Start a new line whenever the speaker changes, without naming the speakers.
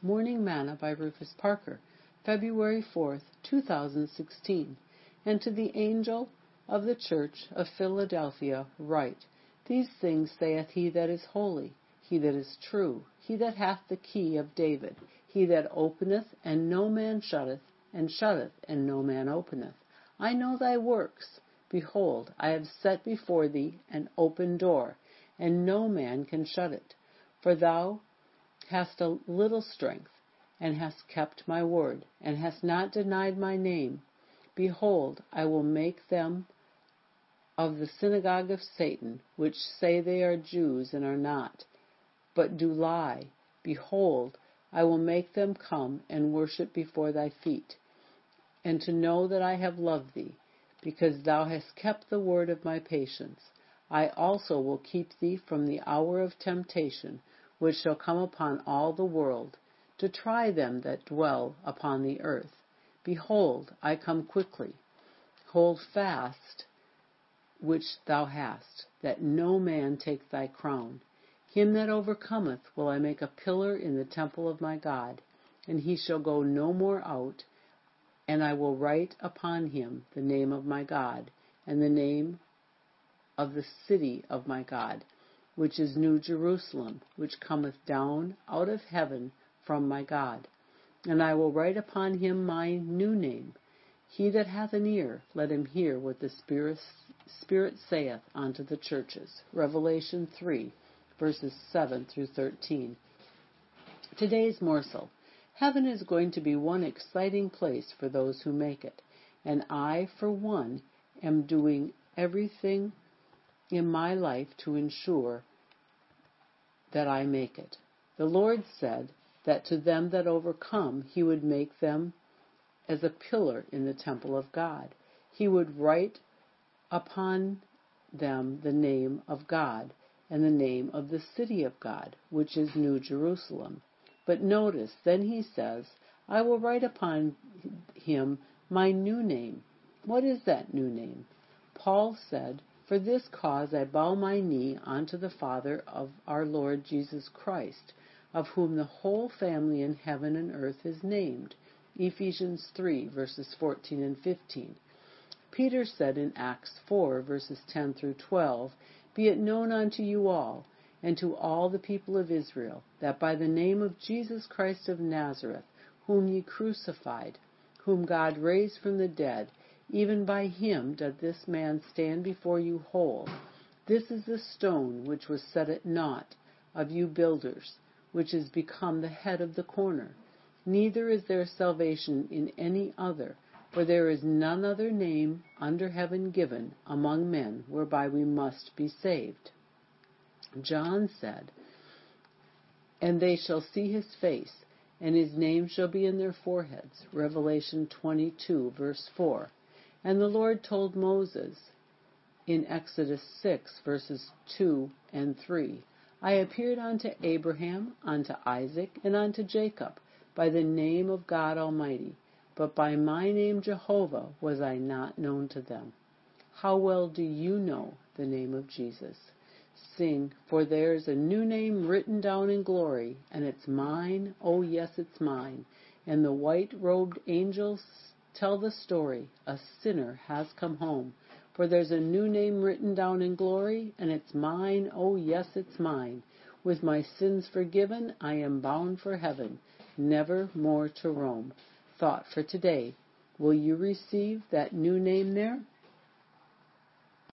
Morning Manna by Rufus Parker, February 4, 2016. And to the angel of the church of Philadelphia write, These things saith he that is holy, he that is true, he that hath the key of David, he that openeth, and no man shutteth, and shutteth, and no man openeth. I know thy works. Behold, I have set before thee an open door, and no man can shut it. For thou hast a little strength, and hast kept my word, and hast not denied my name. Behold, I will make them of the synagogue of Satan, which say they are Jews and are not, but do lie. Behold, I will make them come and worship before thy feet, and to know that I have loved thee, because thou hast kept the word of my patience. I also will keep thee from the hour of temptation, which shall come upon all the world, to try them that dwell upon the earth. Behold, I come quickly. Hold fast which thou hast, that no man take thy crown. Him that overcometh will I make a pillar in the temple of my God, and he shall go no more out, and I will write upon him the name of my God, and the name of the city of my God, which is New Jerusalem, which cometh down out of heaven from my God. And I will write upon him my new name. He that hath an ear, let him hear what the Spirit, Spirit saith unto the churches. Revelation 3, verses 7 through 13. Today's morsel. Heaven is going to be one exciting place for those who make it, and I, for one, am doing everything in my life to ensure that I make it. The Lord said that to them that overcome, He would make them as a pillar in the temple of God. He would write upon them the name of God and the name of the city of God, which is New Jerusalem. But notice, then he says, I will write upon him my new name. What is that new name? Paul said, For this cause I bow my knee unto the Father of our Lord Jesus Christ, of whom the whole family in heaven and earth is named. Ephesians 3, verses 14 and 15. Peter said in Acts 4, verses 10 through 12, Be it known unto you all, and to all the people of Israel, that by the name of Jesus Christ of Nazareth, whom ye crucified, whom God raised from the dead, even by him doth this man stand before you whole. This is the stone which was set at naught of you builders, which is become the head of the corner. Neither is there salvation in any other, for there is none other name under heaven given among men whereby we must be saved. John said, And they shall see his face, and his name shall be in their foreheads. Revelation 22, verse 4. And the Lord told Moses in Exodus 6, verses 2 and 3, I appeared unto Abraham, unto Isaac, and unto Jacob by the name of God Almighty, but by my name Jehovah was I not known to them. How well do you know the name of Jesus? Sing, for there's a new name written down in glory, and it's mine, oh yes, it's mine. And the white-robed angels tell the story, a sinner has come home. For there's a new name written down in glory, and it's mine, oh yes, it's mine. With my sins forgiven, I am bound for heaven, never more to roam. Thought for today. Will you receive that new name there?